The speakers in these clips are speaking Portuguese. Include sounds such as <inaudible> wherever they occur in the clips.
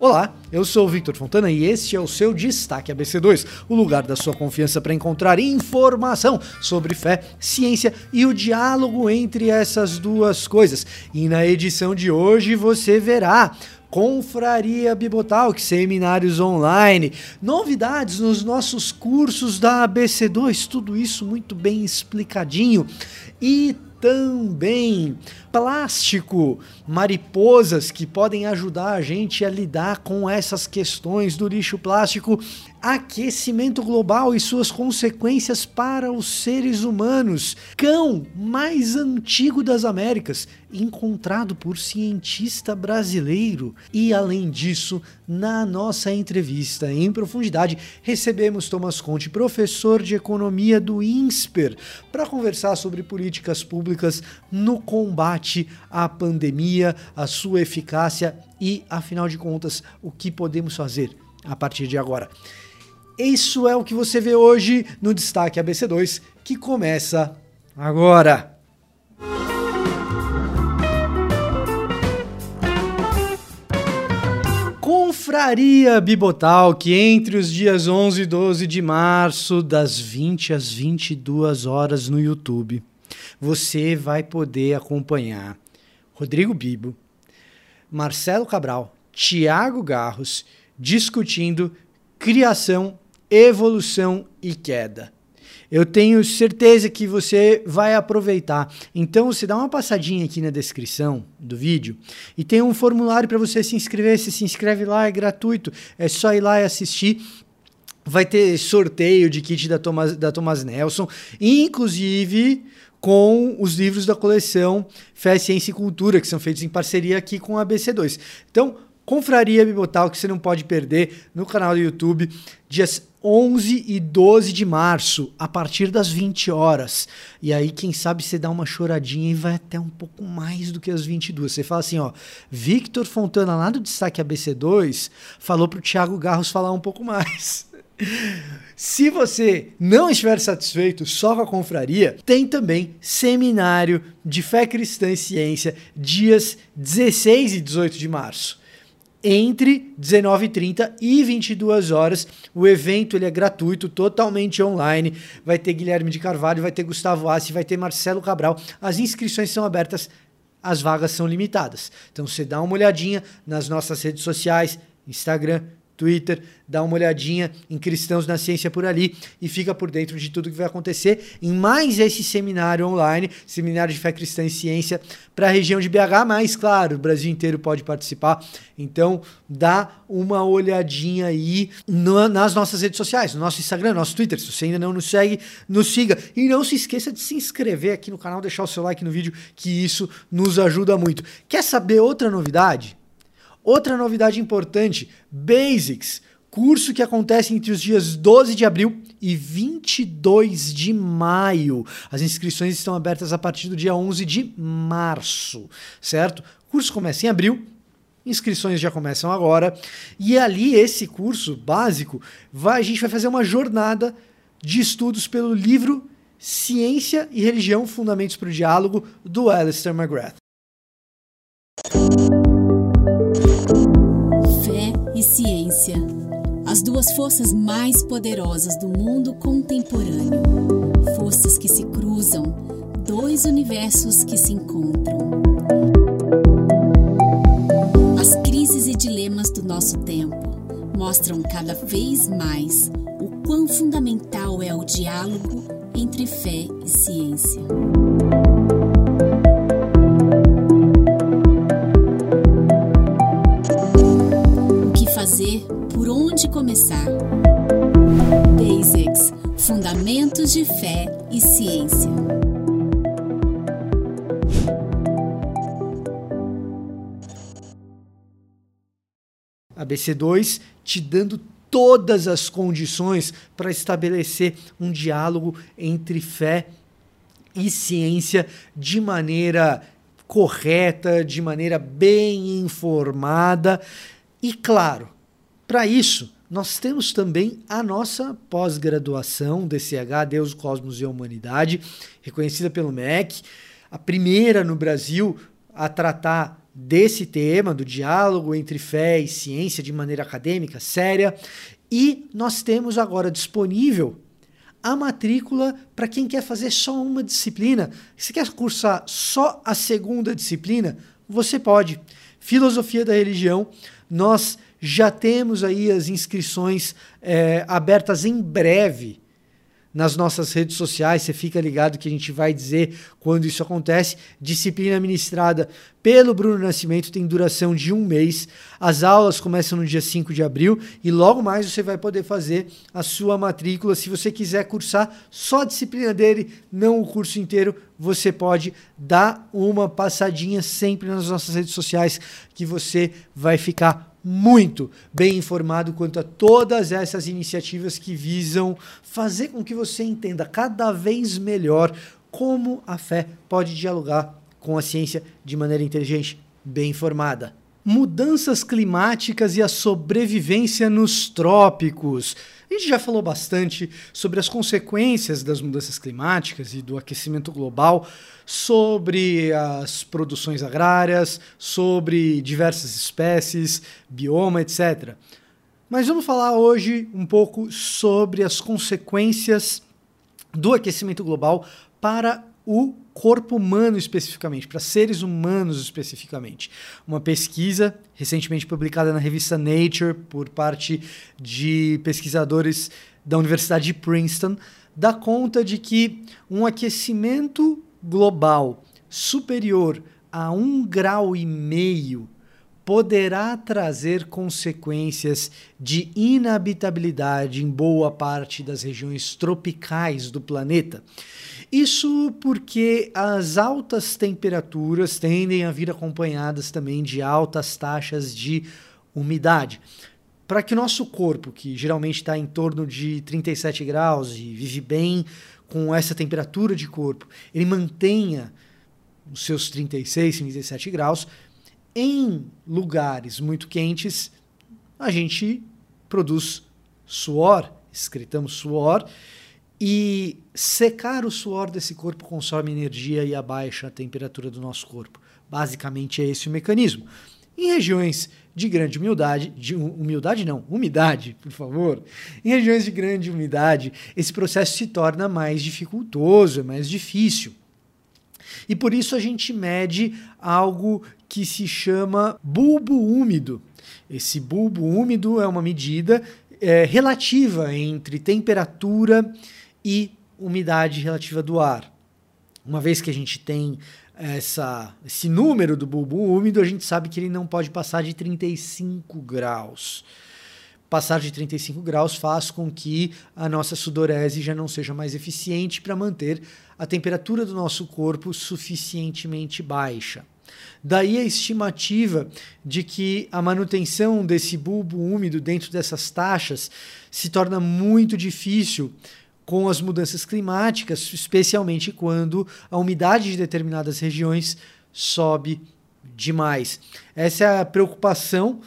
Olá, eu sou o Victor Fontana e este é o seu Destaque ABC2, o lugar da sua confiança para encontrar informação sobre fé, ciência e o diálogo entre essas duas coisas. E na edição de hoje você verá Confraria Bibotalk, seminários online, novidades nos nossos cursos da ABC2, tudo isso muito bem explicadinho. E também plástico, mariposas que podem ajudar a gente a lidar com essas questões do lixo plástico, aquecimento global e suas consequências para os seres humanos, cão mais antigo das Américas, encontrado por cientista brasileiro. E além disso, na nossa entrevista em profundidade, recebemos Thomas Conte, professor de economia do INSPER, para conversar sobre políticas públicas no combate à pandemia, a sua eficácia e, afinal de contas, o que podemos fazer a partir de agora. Isso é o que você vê hoje no Destaque ABC2, que começa agora. Confraria Bibotal, que entre os dias 11 e 12 de março, das 20 às 22 horas no YouTube, você vai poder acompanhar Rodrigo Bibo, Marcelo Cabral, Tiago Garros discutindo criação evolução e queda. Eu tenho certeza que você vai aproveitar. Então você dá uma passadinha aqui na descrição do vídeo e tem um formulário para você se inscrever. Você se inscreve lá, é gratuito. É só ir lá e assistir. Vai ter sorteio de kit da Thomas, da Thomas Nelson, inclusive com os livros da coleção Fé, Ciência e Cultura, que são feitos em parceria aqui com a BC2. Então, Confraria Bibotal, que você não pode perder no canal do YouTube, dias 11 e 12 de março, a partir das 20 horas. E aí, quem sabe você dá uma choradinha e vai até um pouco mais do que as 22. Você fala assim, ó, Victor Fontana, lá do Destaque ABC2, falou pro Thiago Garros falar um pouco mais. <laughs> Se você não estiver satisfeito só com a confraria, tem também seminário de fé cristã e ciência, dias 16 e 18 de março entre 19h30 e 22 horas. O evento ele é gratuito, totalmente online. Vai ter Guilherme de Carvalho, vai ter Gustavo Assi, vai ter Marcelo Cabral. As inscrições são abertas, as vagas são limitadas. Então você dá uma olhadinha nas nossas redes sociais, Instagram, Twitter, dá uma olhadinha em Cristãos na Ciência por ali e fica por dentro de tudo que vai acontecer em mais esse seminário online, seminário de fé cristã e ciência para a região de BH, mas claro, o Brasil inteiro pode participar. Então, dá uma olhadinha aí no, nas nossas redes sociais, no nosso Instagram, no nosso Twitter. Se você ainda não nos segue, nos siga e não se esqueça de se inscrever aqui no canal, deixar o seu like no vídeo, que isso nos ajuda muito. Quer saber outra novidade? Outra novidade importante: Basics, curso que acontece entre os dias 12 de abril e 22 de maio. As inscrições estão abertas a partir do dia 11 de março, certo? Curso começa em abril, inscrições já começam agora. E ali, esse curso básico, vai, a gente vai fazer uma jornada de estudos pelo livro Ciência e Religião Fundamentos para o Diálogo, do Alistair McGrath. As duas forças mais poderosas do mundo contemporâneo. Forças que se cruzam, dois universos que se encontram. As crises e dilemas do nosso tempo mostram cada vez mais o quão fundamental é o diálogo entre fé e ciência. Onde começar. Basics Fundamentos de Fé e Ciência. A BC2 te dando todas as condições para estabelecer um diálogo entre fé e ciência de maneira correta, de maneira bem informada e, claro, para isso, nós temos também a nossa pós-graduação DCH, Deus, Cosmos e Humanidade, reconhecida pelo MEC, a primeira no Brasil a tratar desse tema, do diálogo entre fé e ciência de maneira acadêmica, séria, e nós temos agora disponível a matrícula para quem quer fazer só uma disciplina. Se quer cursar só a segunda disciplina, você pode. Filosofia da religião, nós já temos aí as inscrições é, abertas em breve nas nossas redes sociais, você fica ligado que a gente vai dizer quando isso acontece. Disciplina ministrada pelo Bruno Nascimento tem duração de um mês. As aulas começam no dia 5 de abril e logo mais você vai poder fazer a sua matrícula. Se você quiser cursar só a disciplina dele, não o curso inteiro, você pode dar uma passadinha sempre nas nossas redes sociais que você vai ficar muito bem informado quanto a todas essas iniciativas que visam fazer com que você entenda cada vez melhor como a fé pode dialogar com a ciência de maneira inteligente, bem informada. Mudanças climáticas e a sobrevivência nos trópicos. A gente já falou bastante sobre as consequências das mudanças climáticas e do aquecimento global, sobre as produções agrárias, sobre diversas espécies, bioma, etc. Mas vamos falar hoje um pouco sobre as consequências do aquecimento global para o corpo humano especificamente, para seres humanos especificamente. Uma pesquisa recentemente publicada na revista Nature por parte de pesquisadores da Universidade de Princeton dá conta de que um aquecimento global superior a um grau e meio poderá trazer consequências de inabitabilidade em boa parte das regiões tropicais do planeta. Isso porque as altas temperaturas tendem a vir acompanhadas também de altas taxas de umidade. Para que o nosso corpo, que geralmente está em torno de 37 graus e vive bem com essa temperatura de corpo, ele mantenha os seus 36, 37 graus, em lugares muito quentes, a gente produz suor, excretamos suor, e secar o suor desse corpo consome energia e abaixa a temperatura do nosso corpo. Basicamente é esse o mecanismo. Em regiões de grande umidade, de humildade não, umidade, por favor. Em regiões de grande umidade, esse processo se torna mais dificultoso, é mais difícil. E por isso a gente mede algo que se chama bulbo úmido. Esse bulbo úmido é uma medida é, relativa entre temperatura e umidade relativa do ar. Uma vez que a gente tem essa, esse número do bulbo úmido, a gente sabe que ele não pode passar de 35 graus. Passar de 35 graus faz com que a nossa sudorese já não seja mais eficiente para manter a temperatura do nosso corpo suficientemente baixa. Daí a estimativa de que a manutenção desse bulbo úmido dentro dessas taxas se torna muito difícil com as mudanças climáticas, especialmente quando a umidade de determinadas regiões sobe demais. Essa é a preocupação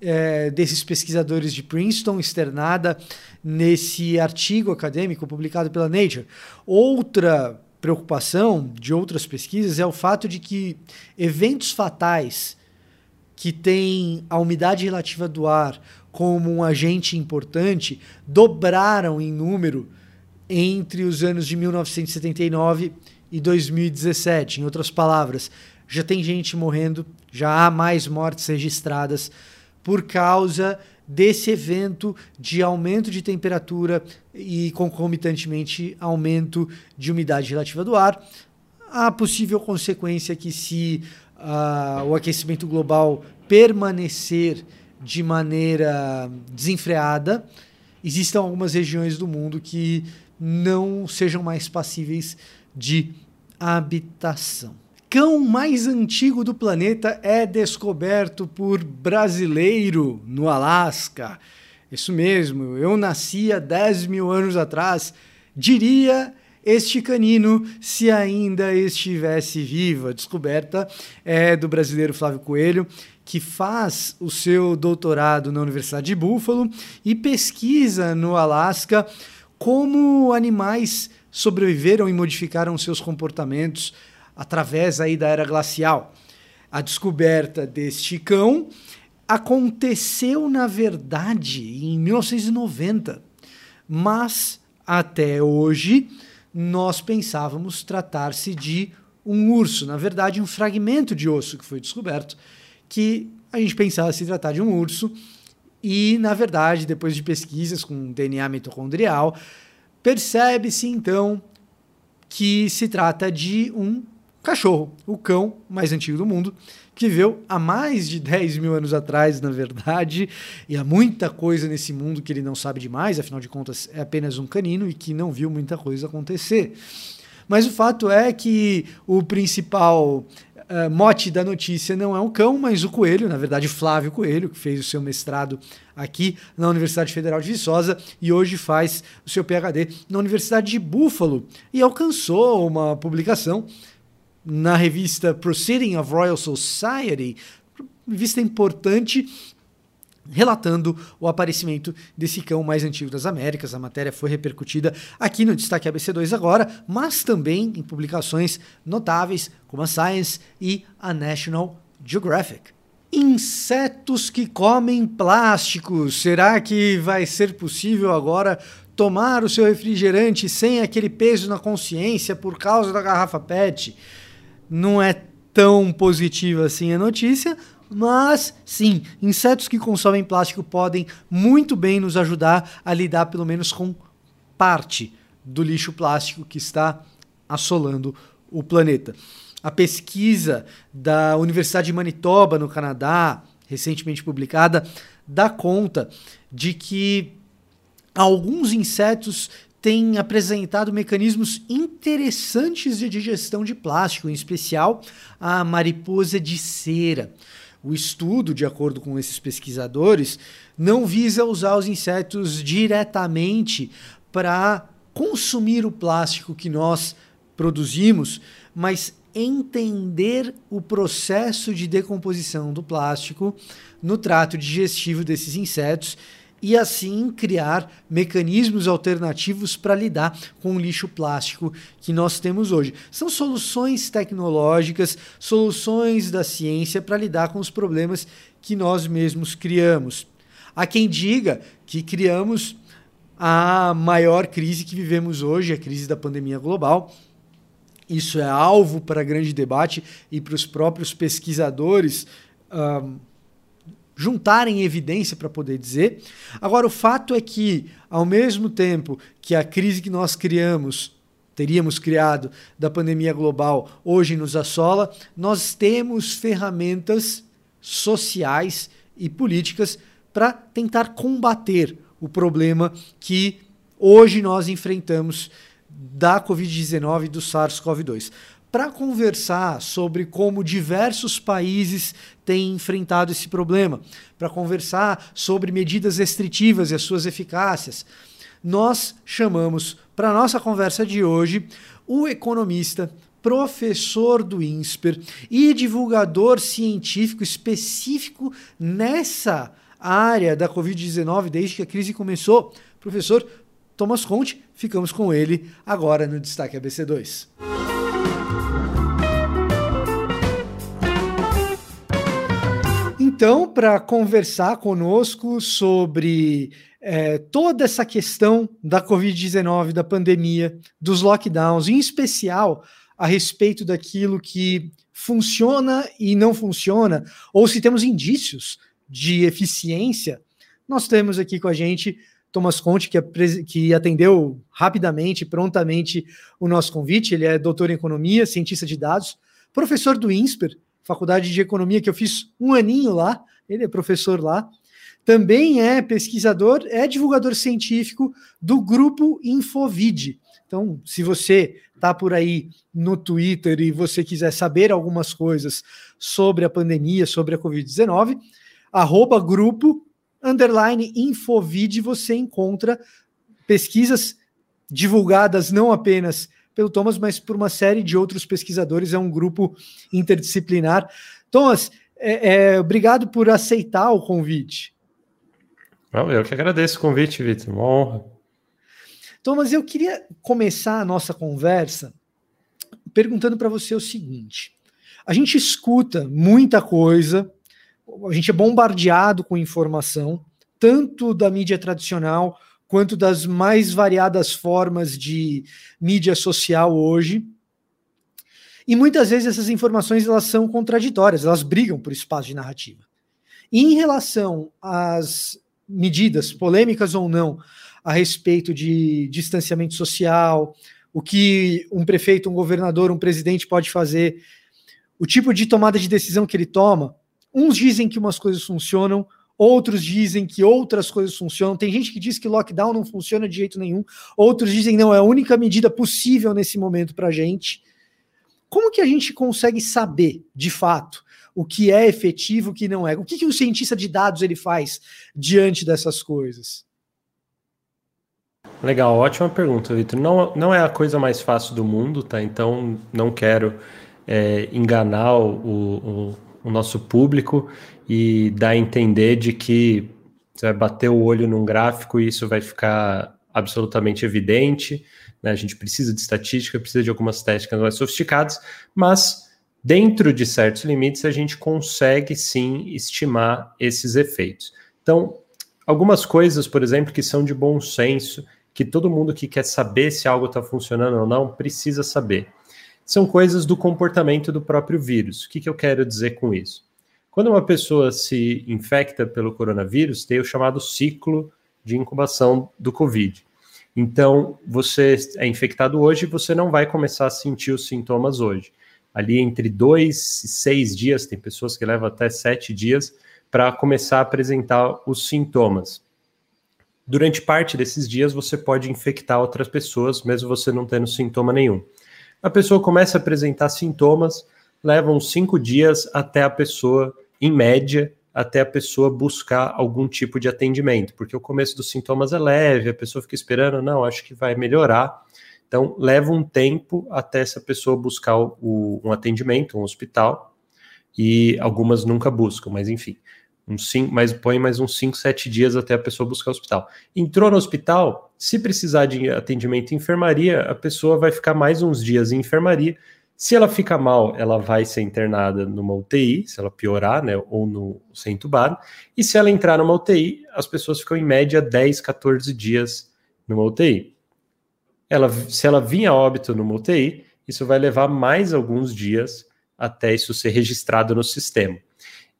é, desses pesquisadores de Princeton, externada nesse artigo acadêmico publicado pela Nature. Outra preocupação de outras pesquisas é o fato de que eventos fatais que têm a umidade relativa do ar como um agente importante dobraram em número entre os anos de 1979 e 2017. Em outras palavras, já tem gente morrendo, já há mais mortes registradas por causa desse evento de aumento de temperatura e concomitantemente aumento de umidade relativa do ar. A possível consequência que se uh, o aquecimento global permanecer de maneira desenfreada, existam algumas regiões do mundo que não sejam mais passíveis de habitação. Cão mais antigo do planeta é descoberto por brasileiro no Alasca. Isso mesmo, eu nasci há 10 mil anos atrás, diria este canino se ainda estivesse vivo. A descoberta é do brasileiro Flávio Coelho, que faz o seu doutorado na Universidade de Buffalo e pesquisa no Alasca como animais sobreviveram e modificaram seus comportamentos através aí da era glacial. A descoberta deste cão aconteceu, na verdade, em 1990, mas até hoje nós pensávamos tratar-se de um urso, na verdade, um fragmento de osso que foi descoberto, que a gente pensava se tratar de um urso, e, na verdade, depois de pesquisas com DNA mitocondrial, percebe-se então que se trata de um cachorro, o cão mais antigo do mundo, que viveu há mais de 10 mil anos atrás, na verdade, e há muita coisa nesse mundo que ele não sabe demais, afinal de contas é apenas um canino e que não viu muita coisa acontecer. Mas o fato é que o principal uh, mote da notícia não é um cão, mas o coelho, na verdade, Flávio Coelho, que fez o seu mestrado aqui na Universidade Federal de Viçosa e hoje faz o seu PhD na Universidade de Buffalo e alcançou uma publicação na revista Proceeding of Royal Society, revista importante relatando o aparecimento desse cão mais antigo das Américas. A matéria foi repercutida aqui no Destaque ABC2 agora, mas também em publicações notáveis como a Science e a National Geographic. Insetos que comem plástico. Será que vai ser possível agora tomar o seu refrigerante sem aquele peso na consciência por causa da garrafa PET? Não é tão positiva assim a notícia, mas sim, insetos que consomem plástico podem muito bem nos ajudar a lidar pelo menos com parte do lixo plástico que está assolando o planeta. A pesquisa da Universidade de Manitoba, no Canadá, recentemente publicada, dá conta de que alguns insetos têm apresentado mecanismos interessantes de digestão de plástico, em especial a mariposa de cera. O estudo, de acordo com esses pesquisadores, não visa usar os insetos diretamente para consumir o plástico que nós produzimos, mas entender o processo de decomposição do plástico no trato digestivo desses insetos e assim criar mecanismos alternativos para lidar com o lixo plástico que nós temos hoje. São soluções tecnológicas, soluções da ciência para lidar com os problemas que nós mesmos criamos. Há quem diga que criamos a maior crise que vivemos hoje, a crise da pandemia global. Isso é alvo para grande debate e para os próprios pesquisadores. Um, juntarem evidência para poder dizer. Agora, o fato é que, ao mesmo tempo que a crise que nós criamos, teríamos criado da pandemia global, hoje nos assola, nós temos ferramentas sociais e políticas para tentar combater o problema que hoje nós enfrentamos da Covid-19 e do SARS-CoV-2 para conversar sobre como diversos países têm enfrentado esse problema, para conversar sobre medidas restritivas e as suas eficácias. Nós chamamos para a nossa conversa de hoje o economista, professor do INSPER e divulgador científico específico nessa área da Covid-19 desde que a crise começou, professor Thomas Conte. Ficamos com ele agora no Destaque ABC2. Então para conversar conosco sobre é, toda essa questão da Covid-19, da pandemia, dos lockdowns, em especial a respeito daquilo que funciona e não funciona, ou se temos indícios de eficiência, nós temos aqui com a gente Thomas Conte, que, que atendeu rapidamente, prontamente o nosso convite. Ele é doutor em economia, cientista de dados, professor do INSPER, faculdade de economia que eu fiz um aninho lá, ele é professor lá. Também é pesquisador, é divulgador científico do grupo Infovid. Então, se você está por aí no Twitter e você quiser saber algumas coisas sobre a pandemia, sobre a Covid-19, arroba grupo underline Infovid, você encontra pesquisas divulgadas não apenas pelo Thomas, mas por uma série de outros pesquisadores. É um grupo interdisciplinar. Thomas, é, é, obrigado por aceitar o convite. Eu que agradeço o convite, Vitor. Uma honra. Thomas, eu queria começar a nossa conversa perguntando para você o seguinte: A gente escuta muita coisa, a gente é bombardeado com informação, tanto da mídia tradicional quanto das mais variadas formas de mídia social hoje. E muitas vezes essas informações elas são contraditórias, elas brigam por espaço de narrativa. E em relação às medidas, polêmicas ou não, a respeito de distanciamento social, o que um prefeito, um governador, um presidente pode fazer, o tipo de tomada de decisão que ele toma, uns dizem que umas coisas funcionam, outros dizem que outras coisas funcionam. Tem gente que diz que lockdown não funciona de jeito nenhum, outros dizem não, é a única medida possível nesse momento para a gente. Como que a gente consegue saber, de fato, o que é efetivo, o que não é? O que, que o cientista de dados ele faz diante dessas coisas? Legal, ótima pergunta, Vitor. Não, não é a coisa mais fácil do mundo, tá? Então não quero é, enganar o, o, o, nosso público e dar a entender de que você vai bater o olho num gráfico e isso vai ficar absolutamente evidente. Né? A gente precisa de estatística, precisa de algumas técnicas mais sofisticadas, mas dentro de certos limites a gente consegue sim estimar esses efeitos. Então, algumas coisas, por exemplo, que são de bom senso, que todo mundo que quer saber se algo está funcionando ou não precisa saber. São coisas do comportamento do próprio vírus. O que, que eu quero dizer com isso? Quando uma pessoa se infecta pelo coronavírus, tem o chamado ciclo de incubação do Covid. Então, você é infectado hoje, você não vai começar a sentir os sintomas hoje. Ali entre dois e seis dias, tem pessoas que levam até sete dias para começar a apresentar os sintomas. Durante parte desses dias, você pode infectar outras pessoas, mesmo você não tendo sintoma nenhum. A pessoa começa a apresentar sintomas, levam cinco dias até a pessoa, em média, até a pessoa buscar algum tipo de atendimento, porque o começo dos sintomas é leve, a pessoa fica esperando, não, acho que vai melhorar. Então, leva um tempo até essa pessoa buscar o, um atendimento, um hospital, e algumas nunca buscam, mas enfim, um cinco, mas põe mais uns 5, 7 dias até a pessoa buscar o hospital. Entrou no hospital, se precisar de atendimento em enfermaria, a pessoa vai ficar mais uns dias em enfermaria se ela fica mal, ela vai ser internada numa UTI, se ela piorar, né, ou no ser entubado. E se ela entrar numa UTI, as pessoas ficam em média 10, 14 dias numa UTI. Ela, se ela vir a óbito numa UTI, isso vai levar mais alguns dias até isso ser registrado no sistema.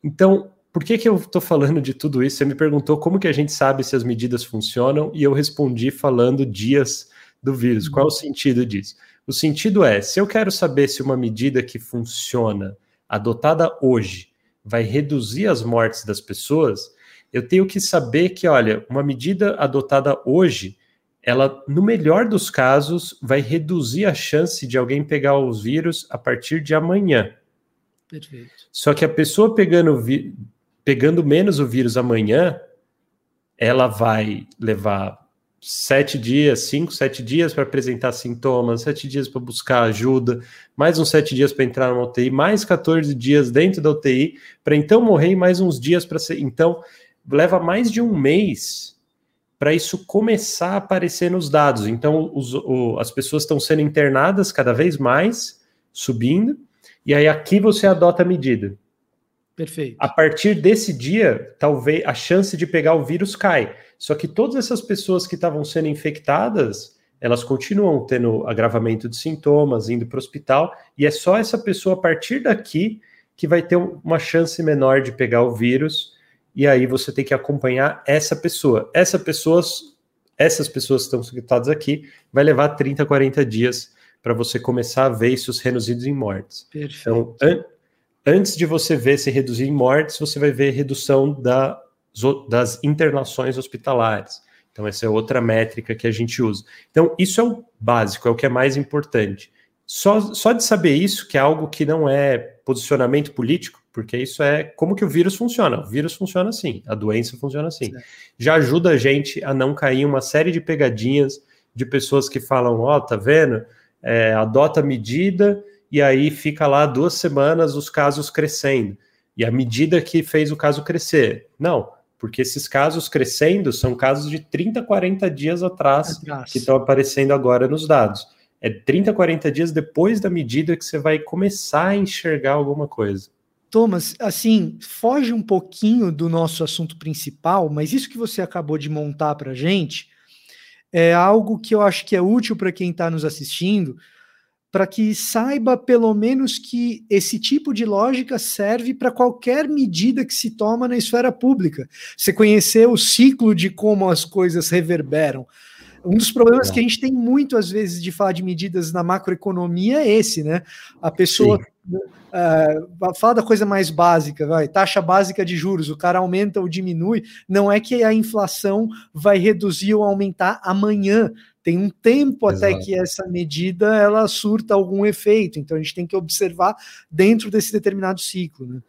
Então, por que, que eu estou falando de tudo isso? Você me perguntou como que a gente sabe se as medidas funcionam e eu respondi falando dias do vírus. Qual é o sentido disso? O sentido é, se eu quero saber se uma medida que funciona, adotada hoje, vai reduzir as mortes das pessoas, eu tenho que saber que, olha, uma medida adotada hoje, ela, no melhor dos casos, vai reduzir a chance de alguém pegar os vírus a partir de amanhã. Perfeito. Só que a pessoa pegando, pegando menos o vírus amanhã, ela vai levar sete dias, cinco, sete dias para apresentar sintomas, sete dias para buscar ajuda, mais uns sete dias para entrar numa UTI, mais 14 dias dentro da UTI, para então morrer e mais uns dias para ser. Então, leva mais de um mês para isso começar a aparecer nos dados. Então, os, o, as pessoas estão sendo internadas cada vez mais, subindo, e aí aqui você adota a medida. Perfeito. A partir desse dia, talvez a chance de pegar o vírus cai. Só que todas essas pessoas que estavam sendo infectadas, elas continuam tendo agravamento de sintomas, indo para o hospital, e é só essa pessoa a partir daqui que vai ter uma chance menor de pegar o vírus, e aí você tem que acompanhar essa pessoa. Essa pessoas, essas pessoas que estão infectadas aqui, vai levar 30, 40 dias para você começar a ver isso reduzidos em mortes. Perfeito. Então, an antes de você ver se reduzir em mortes, você vai ver redução da das internações hospitalares. Então, essa é outra métrica que a gente usa. Então, isso é o básico, é o que é mais importante. Só, só de saber isso, que é algo que não é posicionamento político, porque isso é como que o vírus funciona. O vírus funciona assim, a doença funciona assim. Já ajuda a gente a não cair em uma série de pegadinhas de pessoas que falam: Ó, oh, tá vendo? É, adota medida e aí fica lá duas semanas os casos crescendo. E a medida que fez o caso crescer. Não, porque esses casos crescendo são casos de 30, 40 dias atrás, atrás. que estão aparecendo agora nos dados. É 30, 40 dias depois da medida que você vai começar a enxergar alguma coisa. Thomas, assim, foge um pouquinho do nosso assunto principal, mas isso que você acabou de montar para a gente é algo que eu acho que é útil para quem está nos assistindo, para que saiba pelo menos que esse tipo de lógica serve para qualquer medida que se toma na esfera pública. Você conhecer o ciclo de como as coisas reverberam. Um dos problemas que a gente tem muito, às vezes, de falar de medidas na macroeconomia é esse, né? A pessoa uh, fala da coisa mais básica, vai, taxa básica de juros, o cara aumenta ou diminui, não é que a inflação vai reduzir ou aumentar amanhã. Tem um tempo Exato. até que essa medida ela surta algum efeito. Então a gente tem que observar dentro desse determinado ciclo, né?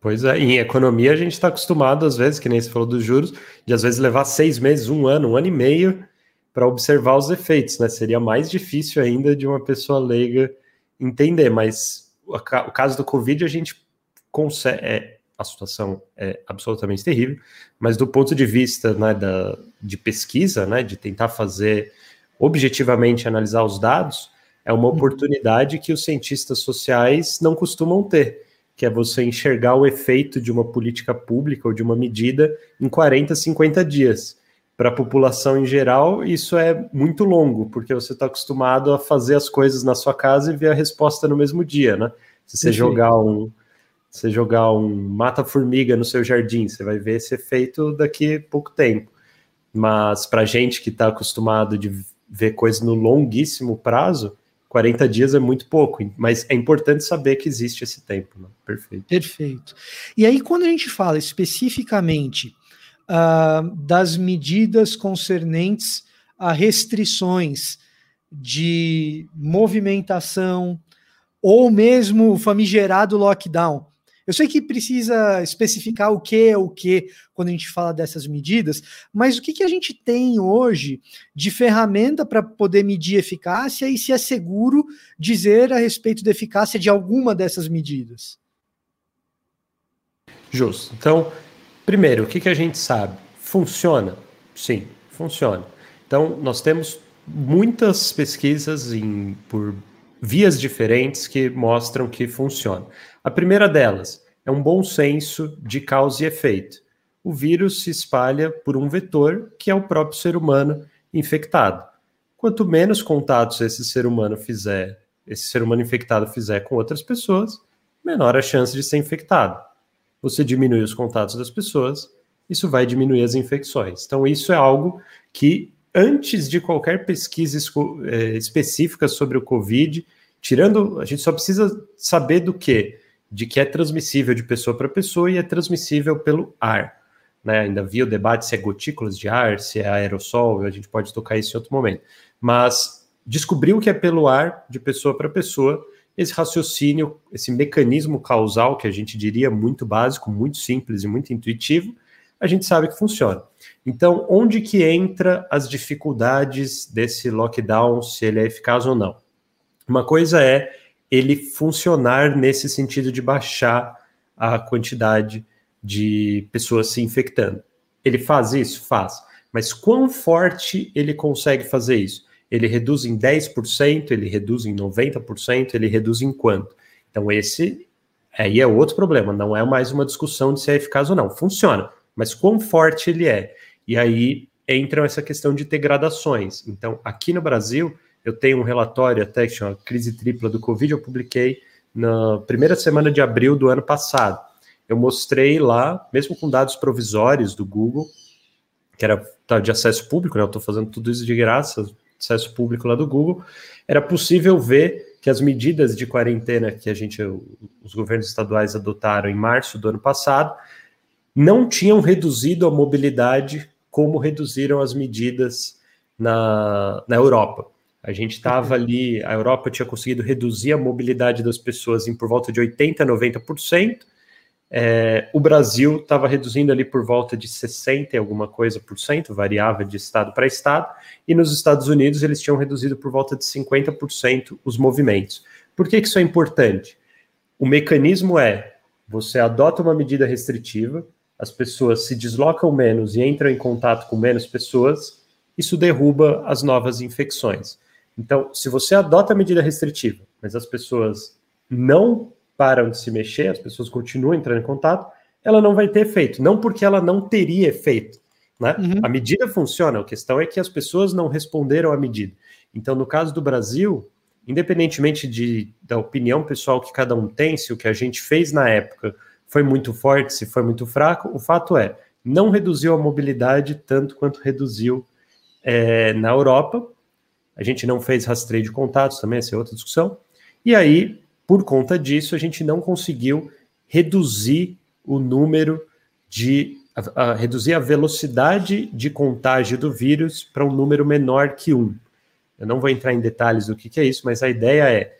Pois é, em economia a gente está acostumado, às vezes, que nem você falou dos juros, de às vezes levar seis meses, um ano, um ano e meio para observar os efeitos, né? Seria mais difícil ainda de uma pessoa leiga entender, mas o caso do Covid a gente consegue. É, a situação é absolutamente terrível, mas do ponto de vista né, da, de pesquisa, né, de tentar fazer objetivamente analisar os dados, é uma uhum. oportunidade que os cientistas sociais não costumam ter, que é você enxergar o efeito de uma política pública ou de uma medida em 40, 50 dias. Para a população em geral, isso é muito longo, porque você está acostumado a fazer as coisas na sua casa e ver a resposta no mesmo dia, né? Se você jogar um, você jogar um mata-formiga no seu jardim, você vai ver esse efeito daqui a pouco tempo. Mas para gente que está acostumado de ver coisas no longuíssimo prazo, 40 dias é muito pouco, mas é importante saber que existe esse tempo. Né? Perfeito. Perfeito. E aí, quando a gente fala especificamente uh, das medidas concernentes a restrições de movimentação ou mesmo famigerado lockdown, eu sei que precisa especificar o que é o que quando a gente fala dessas medidas, mas o que, que a gente tem hoje de ferramenta para poder medir eficácia e se é seguro dizer a respeito da eficácia de alguma dessas medidas? Justo. Então, primeiro, o que, que a gente sabe? Funciona? Sim, funciona. Então, nós temos muitas pesquisas em, por vias diferentes que mostram que funciona. A primeira delas é um bom senso de causa e efeito. O vírus se espalha por um vetor, que é o próprio ser humano infectado. Quanto menos contatos esse ser humano fizer, esse ser humano infectado fizer com outras pessoas, menor a chance de ser infectado. Você diminui os contatos das pessoas, isso vai diminuir as infecções. Então, isso é algo que, antes de qualquer pesquisa eh, específica sobre o Covid, tirando, a gente só precisa saber do que? de que é transmissível de pessoa para pessoa e é transmissível pelo ar. Né? Ainda havia o debate se é gotículas de ar, se é aerossol, a gente pode tocar isso em outro momento. Mas descobriu que é pelo ar, de pessoa para pessoa, esse raciocínio, esse mecanismo causal, que a gente diria muito básico, muito simples e muito intuitivo, a gente sabe que funciona. Então, onde que entra as dificuldades desse lockdown, se ele é eficaz ou não? Uma coisa é ele funcionar nesse sentido de baixar a quantidade de pessoas se infectando. Ele faz isso? Faz. Mas quão forte ele consegue fazer isso? Ele reduz em 10%, ele reduz em 90%, ele reduz em quanto? Então, esse aí é outro problema, não é mais uma discussão de se é eficaz ou não. Funciona, mas quão forte ele é? E aí entra essa questão de ter gradações. Então, aqui no Brasil, eu tenho um relatório até que chama Crise Tripla do Covid, eu publiquei na primeira semana de abril do ano passado. Eu mostrei lá, mesmo com dados provisórios do Google, que era tá, de acesso público, né? Eu estou fazendo tudo isso de graça, acesso público lá do Google, era possível ver que as medidas de quarentena que a gente, os governos estaduais adotaram em março do ano passado, não tinham reduzido a mobilidade como reduziram as medidas na, na Europa. A gente estava ali, a Europa tinha conseguido reduzir a mobilidade das pessoas em por volta de 80%, 90%. É, o Brasil estava reduzindo ali por volta de 60 e alguma coisa por cento, variava de estado para estado, e nos Estados Unidos eles tinham reduzido por volta de 50% os movimentos. Por que, que isso é importante? O mecanismo é: você adota uma medida restritiva, as pessoas se deslocam menos e entram em contato com menos pessoas, isso derruba as novas infecções. Então, se você adota a medida restritiva, mas as pessoas não param de se mexer, as pessoas continuam entrando em contato, ela não vai ter efeito. Não porque ela não teria efeito. Né? Uhum. A medida funciona, a questão é que as pessoas não responderam à medida. Então, no caso do Brasil, independentemente de, da opinião pessoal que cada um tem, se o que a gente fez na época foi muito forte, se foi muito fraco, o fato é, não reduziu a mobilidade tanto quanto reduziu é, na Europa. A gente não fez rastreio de contatos também, essa é outra discussão. E aí, por conta disso, a gente não conseguiu reduzir o número de. A, a, reduzir a velocidade de contágio do vírus para um número menor que um. Eu não vou entrar em detalhes do que, que é isso, mas a ideia é: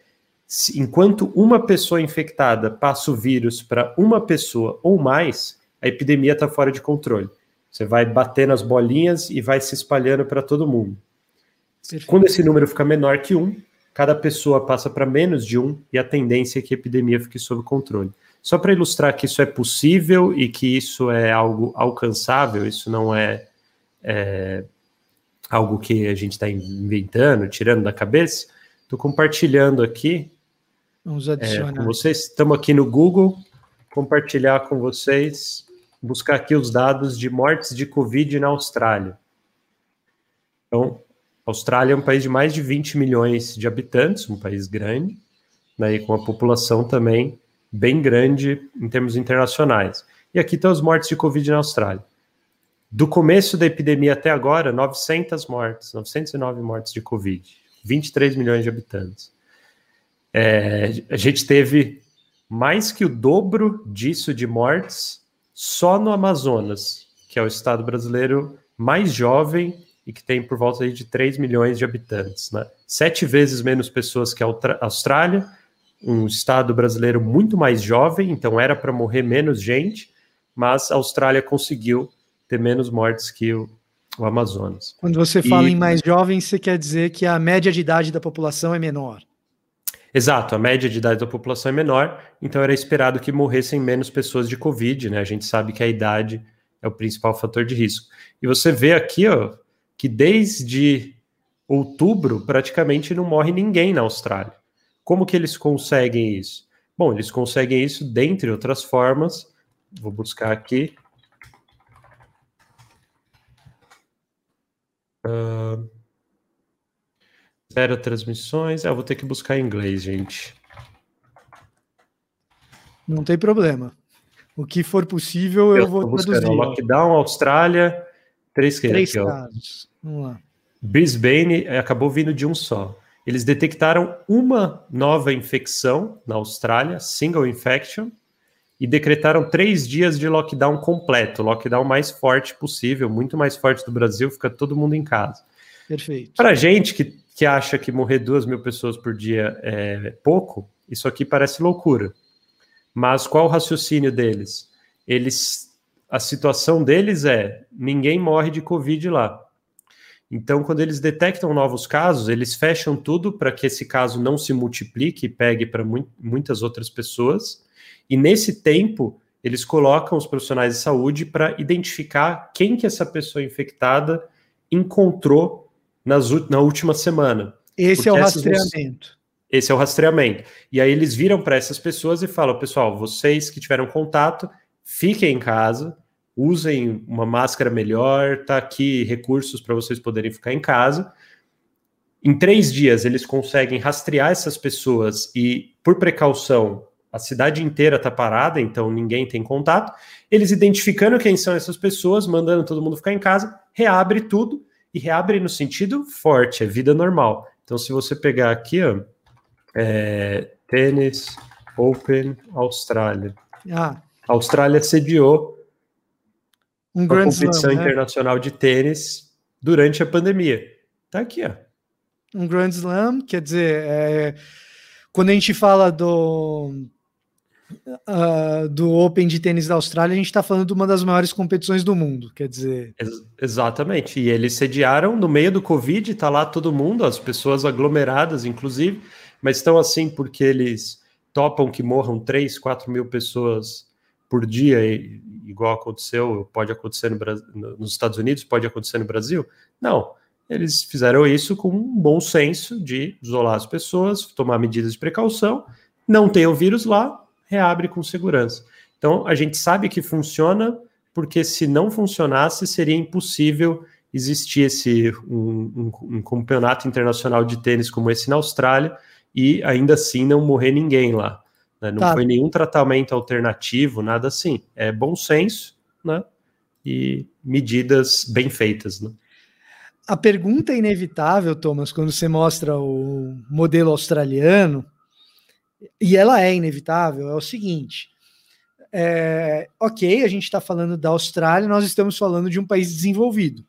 se, enquanto uma pessoa infectada passa o vírus para uma pessoa ou mais, a epidemia está fora de controle. Você vai bater nas bolinhas e vai se espalhando para todo mundo. Perfeito. Quando esse número fica menor que um, cada pessoa passa para menos de um e a tendência é que a epidemia fique sob controle. Só para ilustrar que isso é possível e que isso é algo alcançável, isso não é, é algo que a gente está inventando, tirando da cabeça, estou compartilhando aqui. Vamos adicionar. É, com vocês, estamos aqui no Google, compartilhar com vocês, buscar aqui os dados de mortes de Covid na Austrália. Então, Austrália é um país de mais de 20 milhões de habitantes, um país grande, né, e com uma população também bem grande em termos internacionais. E aqui estão as mortes de Covid na Austrália. Do começo da epidemia até agora, 900 mortes, 909 mortes de Covid, 23 milhões de habitantes. É, a gente teve mais que o dobro disso de mortes só no Amazonas, que é o estado brasileiro mais jovem e que tem por volta de 3 milhões de habitantes. Né? Sete vezes menos pessoas que a Austrália, um estado brasileiro muito mais jovem, então era para morrer menos gente, mas a Austrália conseguiu ter menos mortes que o, o Amazonas. Quando você fala e, em mais jovens, você quer dizer que a média de idade da população é menor? Exato, a média de idade da população é menor, então era esperado que morressem menos pessoas de Covid, né? A gente sabe que a idade é o principal fator de risco. E você vê aqui, ó, que desde outubro praticamente não morre ninguém na Austrália. Como que eles conseguem isso? Bom, eles conseguem isso dentre outras formas. Vou buscar aqui. Uh, zero transmissões. Ah, vou ter que buscar em inglês, gente. Não tem problema. O que for possível, eu, eu vou traduzir. Lockdown, Austrália, três, três aqui, casos. Vamos lá. Brisbane acabou vindo de um só. Eles detectaram uma nova infecção na Austrália, single infection, e decretaram três dias de lockdown completo, lockdown mais forte possível, muito mais forte do Brasil, fica todo mundo em casa. Perfeito. Para gente que, que acha que morrer duas mil pessoas por dia é pouco, isso aqui parece loucura. Mas qual o raciocínio deles? Eles, a situação deles é ninguém morre de Covid lá. Então, quando eles detectam novos casos, eles fecham tudo para que esse caso não se multiplique e pegue para mu muitas outras pessoas. E nesse tempo, eles colocam os profissionais de saúde para identificar quem que essa pessoa infectada encontrou nas, na última semana. Esse é o rastreamento. Esse é o rastreamento. E aí eles viram para essas pessoas e falam: pessoal, vocês que tiveram contato, fiquem em casa, usem uma máscara melhor, tá aqui recursos para vocês poderem ficar em casa. Em três dias, eles conseguem rastrear essas pessoas e, por precaução, a cidade inteira está parada, então ninguém tem contato. Eles identificando quem são essas pessoas, mandando todo mundo ficar em casa, reabre tudo e reabre no sentido forte, é vida normal. Então, se você pegar aqui, ó, é, tênis Open Austrália. Ah. A Austrália sediou um uma competição Slam, né? internacional de tênis durante a pandemia. Tá aqui, ó. Um Grand Slam, quer dizer, é, quando a gente fala do uh, do Open de tênis da Austrália, a gente está falando de uma das maiores competições do mundo, quer dizer. Ex exatamente. E eles sediaram no meio do Covid, tá lá todo mundo, as pessoas aglomeradas, inclusive, mas estão assim porque eles topam que morram 3, 4 mil pessoas por dia, igual aconteceu, pode acontecer no, nos Estados Unidos, pode acontecer no Brasil? Não. eles fizeram isso com um bom senso de isolar as pessoas, tomar medidas de precaução, não tem o vírus lá, reabre com segurança. Então, a gente sabe que funciona, porque se não funcionasse, seria impossível existir esse, um, um, um campeonato internacional de tênis como esse na Austrália e ainda assim não morrer ninguém lá. Né? Não tá. foi nenhum tratamento alternativo, nada assim. É bom senso, né? E medidas bem feitas, né? A pergunta é inevitável, Thomas, quando você mostra o modelo australiano, e ela é inevitável, é o seguinte: é, ok, a gente está falando da Austrália, nós estamos falando de um país desenvolvido,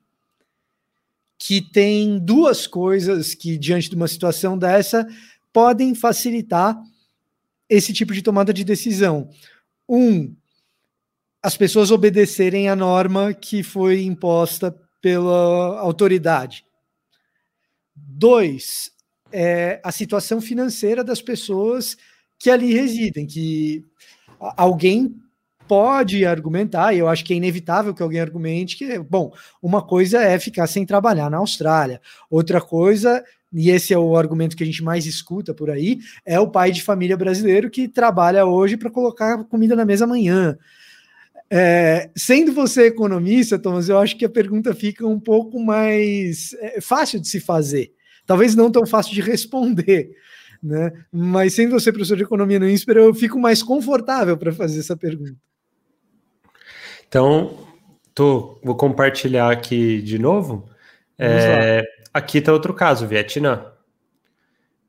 que tem duas coisas que, diante de uma situação dessa, podem facilitar esse tipo de tomada de decisão. Um, as pessoas obedecerem a norma que foi imposta pela autoridade. Dois, é a situação financeira das pessoas que ali residem, que alguém pode argumentar, e eu acho que é inevitável que alguém argumente que, bom, uma coisa é ficar sem trabalhar na Austrália, outra coisa, e esse é o argumento que a gente mais escuta por aí, é o pai de família brasileiro que trabalha hoje para colocar comida na mesa amanhã. É, sendo você economista, Thomas, eu acho que a pergunta fica um pouco mais é, fácil de se fazer. Talvez não tão fácil de responder, né? Mas sendo você professor de economia no INSPER, eu fico mais confortável para fazer essa pergunta. Então, tô, vou compartilhar aqui de novo. É, aqui está outro caso, Vietnã.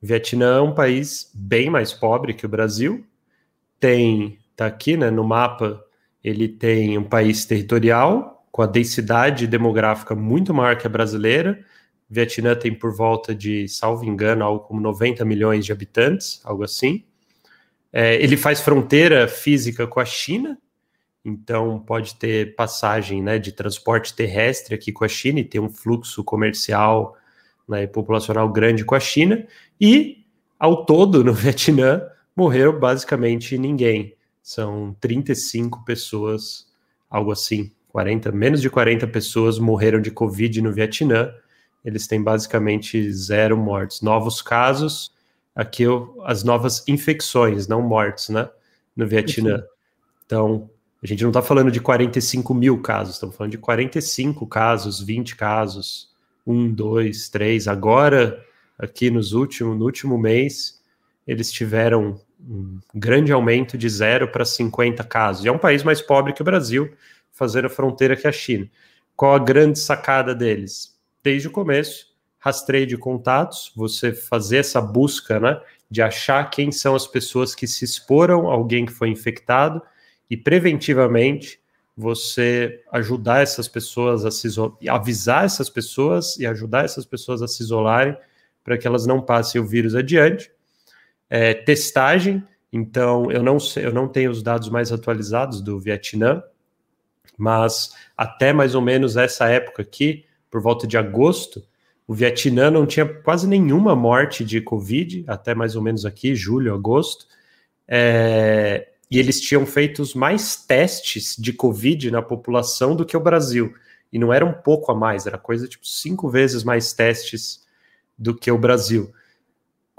Vietnã é um país bem mais pobre que o Brasil. Tem, tá aqui, né, no mapa ele tem um país territorial com a densidade demográfica muito maior que a brasileira. Vietnã tem por volta de, salvo engano, algo como 90 milhões de habitantes, algo assim. É, ele faz fronteira física com a China, então pode ter passagem né, de transporte terrestre aqui com a China e ter um fluxo comercial né, e populacional grande com a China. E, ao todo, no <laughs> Vietnã, morreram basicamente ninguém são 35 pessoas, algo assim, 40, menos de 40 pessoas morreram de Covid no Vietnã. Eles têm basicamente zero mortes. Novos casos, aqui as novas infecções, não mortes, né? No Vietnã. Então, a gente não está falando de 45 mil casos, estamos falando de 45 casos, 20 casos, um, dois, três. Agora, aqui nos últimos, no último mês, eles tiveram um grande aumento de zero para 50 casos. E é um país mais pobre que o Brasil, fazendo a fronteira que a China. Qual a grande sacada deles? Desde o começo, rastreio de contatos, você fazer essa busca, né, de achar quem são as pessoas que se exporam a alguém que foi infectado e preventivamente você ajudar essas pessoas a se avisar essas pessoas e ajudar essas pessoas a se isolarem para que elas não passem o vírus adiante é, testagem, então eu não sei, eu não tenho os dados mais atualizados do Vietnã, mas até mais ou menos essa época aqui, por volta de agosto, o Vietnã não tinha quase nenhuma morte de Covid, até mais ou menos aqui, julho, agosto. É, e eles tinham feito mais testes de Covid na população do que o Brasil. E não era um pouco a mais, era coisa tipo cinco vezes mais testes do que o Brasil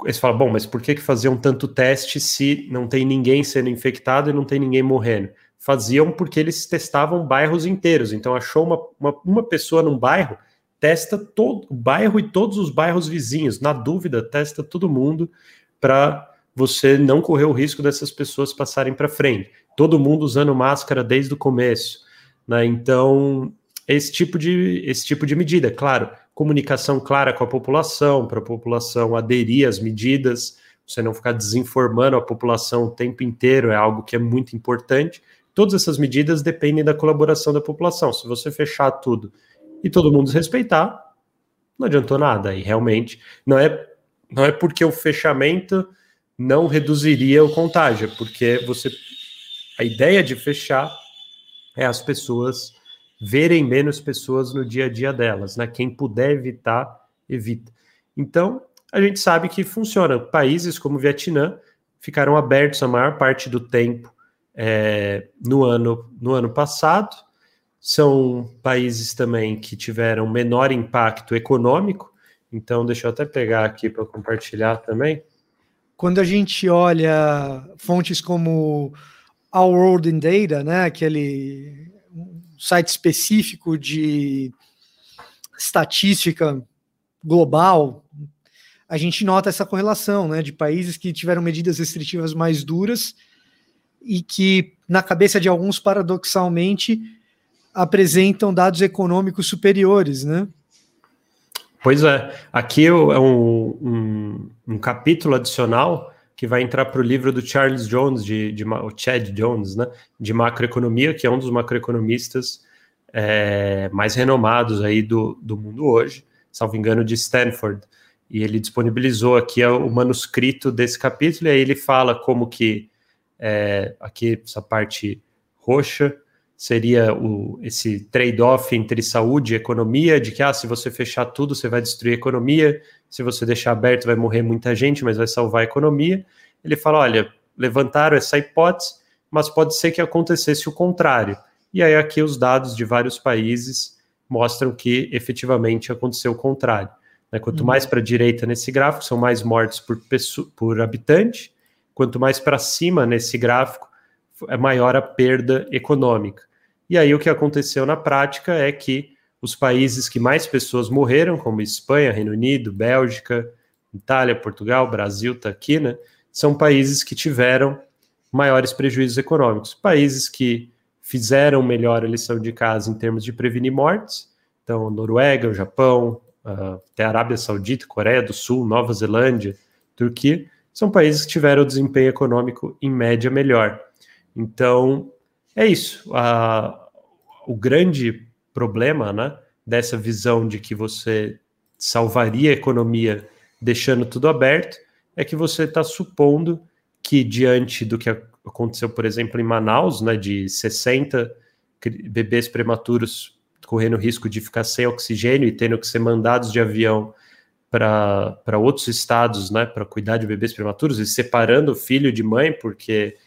eles falam, bom, mas por que, que faziam tanto teste se não tem ninguém sendo infectado e não tem ninguém morrendo? Faziam porque eles testavam bairros inteiros. Então, achou uma, uma, uma pessoa num bairro, testa todo o bairro e todos os bairros vizinhos. Na dúvida, testa todo mundo para você não correr o risco dessas pessoas passarem para frente. Todo mundo usando máscara desde o começo. Né? Então, esse tipo de, esse tipo de medida, claro, comunicação clara com a população, para a população aderir às medidas, você não ficar desinformando a população o tempo inteiro, é algo que é muito importante. Todas essas medidas dependem da colaboração da população. Se você fechar tudo e todo mundo respeitar, não adiantou nada. E realmente não é, não é porque o fechamento não reduziria o contágio, porque você a ideia de fechar é as pessoas verem menos pessoas no dia a dia delas, né? Quem puder evitar, evita. Então, a gente sabe que funciona. Países como o Vietnã ficaram abertos a maior parte do tempo é, no, ano, no ano passado. são países também que tiveram menor impacto econômico. Então, deixa eu até pegar aqui para compartilhar também. Quando a gente olha fontes como Our World in Data, né, aquele site específico de estatística global, a gente nota essa correlação, né, de países que tiveram medidas restritivas mais duras e que, na cabeça de alguns, paradoxalmente, apresentam dados econômicos superiores, né? Pois é, aqui é um, um, um capítulo adicional que vai entrar para o livro do Charles Jones, de, de, o Chad Jones, né, de macroeconomia, que é um dos macroeconomistas é, mais renomados aí do, do mundo hoje, salvo engano, de Stanford. E ele disponibilizou aqui o manuscrito desse capítulo, e aí ele fala como que é, aqui essa parte roxa seria o, esse trade-off entre saúde e economia, de que ah, se você fechar tudo, você vai destruir a economia, se você deixar aberto, vai morrer muita gente, mas vai salvar a economia. Ele fala: olha, levantaram essa hipótese, mas pode ser que acontecesse o contrário. E aí, aqui, os dados de vários países mostram que efetivamente aconteceu o contrário. Né? Quanto uhum. mais para a direita nesse gráfico, são mais mortes por, por habitante, quanto mais para cima nesse gráfico, é maior a perda econômica. E aí o que aconteceu na prática é que os países que mais pessoas morreram, como Espanha, Reino Unido, Bélgica, Itália, Portugal, Brasil, está aqui, né? São países que tiveram maiores prejuízos econômicos. Países que fizeram melhor a lição de casa em termos de prevenir mortes, então Noruega, o Japão, até a Arábia Saudita, Coreia do Sul, Nova Zelândia, Turquia, são países que tiveram desempenho econômico em média melhor. Então, é isso. A, o grande problema né, dessa visão de que você salvaria a economia deixando tudo aberto é que você está supondo que, diante do que aconteceu, por exemplo, em Manaus, né, de 60 bebês prematuros correndo risco de ficar sem oxigênio e tendo que ser mandados de avião para outros estados, né, para cuidar de bebês prematuros e separando filho de mãe, porque